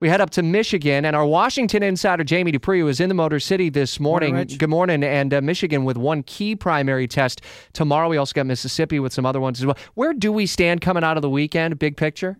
We head up to Michigan, and our Washington insider, Jamie Dupree, was in the Motor City this morning. Morning, Good morning. And uh, Michigan with one key primary test tomorrow. We also got Mississippi with some other ones as well. Where do we stand coming out of the weekend? Big picture?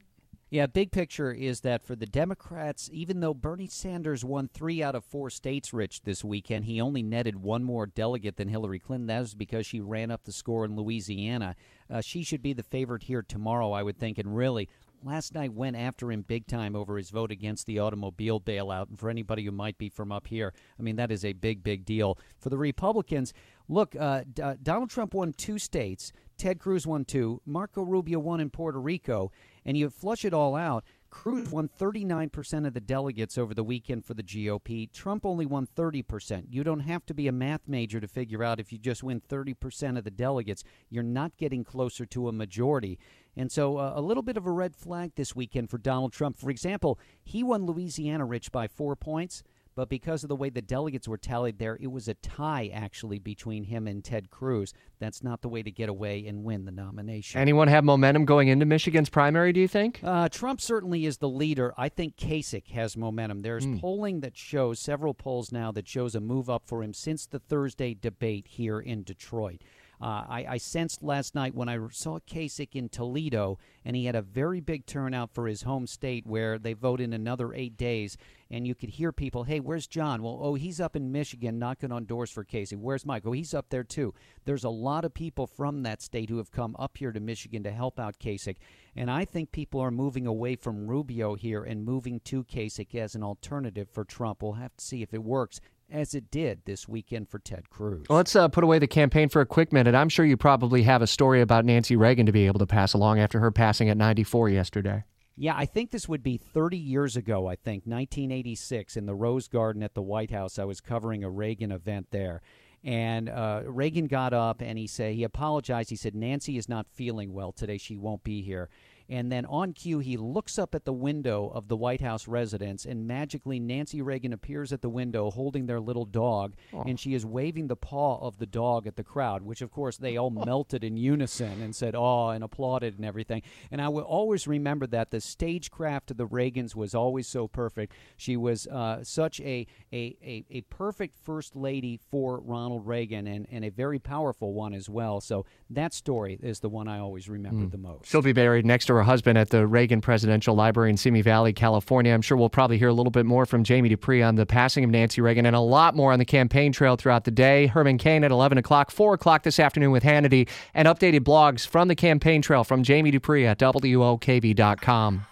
Yeah, big picture is that for the Democrats, even though Bernie Sanders won three out of four states, Rich, this weekend, he only netted one more delegate than Hillary Clinton. That was because she ran up the score in Louisiana. Uh, she should be the favorite here tomorrow, I would think. And really, last night went after him big time over his vote against the automobile bailout. And for anybody who might be from up here, I mean, that is a big, big deal. For the Republicans, look, uh, D- uh, Donald Trump won two states, Ted Cruz won two, Marco Rubio won in Puerto Rico, and you flush it all out. Cruz won 39% of the delegates over the weekend for the GOP. Trump only won 30%. You don't have to be a math major to figure out if you just win 30% of the delegates, you're not getting closer to a majority. And so uh, a little bit of a red flag this weekend for Donald Trump. For example, he won Louisiana, Rich, by four points. But because of the way the delegates were tallied there, it was a tie actually between him and Ted Cruz. That's not the way to get away and win the nomination. Anyone have momentum going into Michigan's primary, do you think? Uh, Trump certainly is the leader. I think Kasich has momentum. There's polling that shows, several polls now, that shows a move up for him since the Thursday debate here in Detroit. Uh, I, I sensed last night when I saw Kasich in Toledo, and he had a very big turnout for his home state where they vote in another eight days. And you could hear people, hey, where's John? Well, oh, he's up in Michigan knocking on doors for Kasich. Where's Mike? Oh, he's up there too. There's a lot of people from that state who have come up here to Michigan to help out Kasich. And I think people are moving away from Rubio here and moving to Kasich as an alternative for Trump. We'll have to see if it works as it did this weekend for Ted Cruz. Well, let's uh, put away the campaign for a quick minute. I'm sure you probably have a story about Nancy Reagan to be able to pass along after her passing at 94 yesterday. Yeah, I think this would be 30 years ago, I think, 1986, in the Rose Garden at the White House. I was covering a Reagan event there. And uh, Reagan got up and he said, he apologized. He said, Nancy is not feeling well today. She won't be here. And then on cue, he looks up at the window of the White House residence, and magically, Nancy Reagan appears at the window holding their little dog, and she is waving the paw of the dog at the crowd, which, of course, they all melted in unison and said, oh, and applauded and everything. And I will always remember that the stagecraft of the Reagans was always so perfect. She was uh, such a, a, a, a perfect first lady for Ronald Reagan and, and a very powerful one as well. So that story is the one I always remember the most. She'll be buried next to her husband at the Reagan Presidential Library in Simi Valley, California. I'm sure we'll probably hear a little bit more from Jamie Dupree on the passing of Nancy Reagan and a lot more on the campaign trail throughout the day. Herman Cain at 11 o'clock, 4 o'clock this afternoon with Hannity, and updated blogs from the campaign trail from Jamie Dupree at WOKV.com.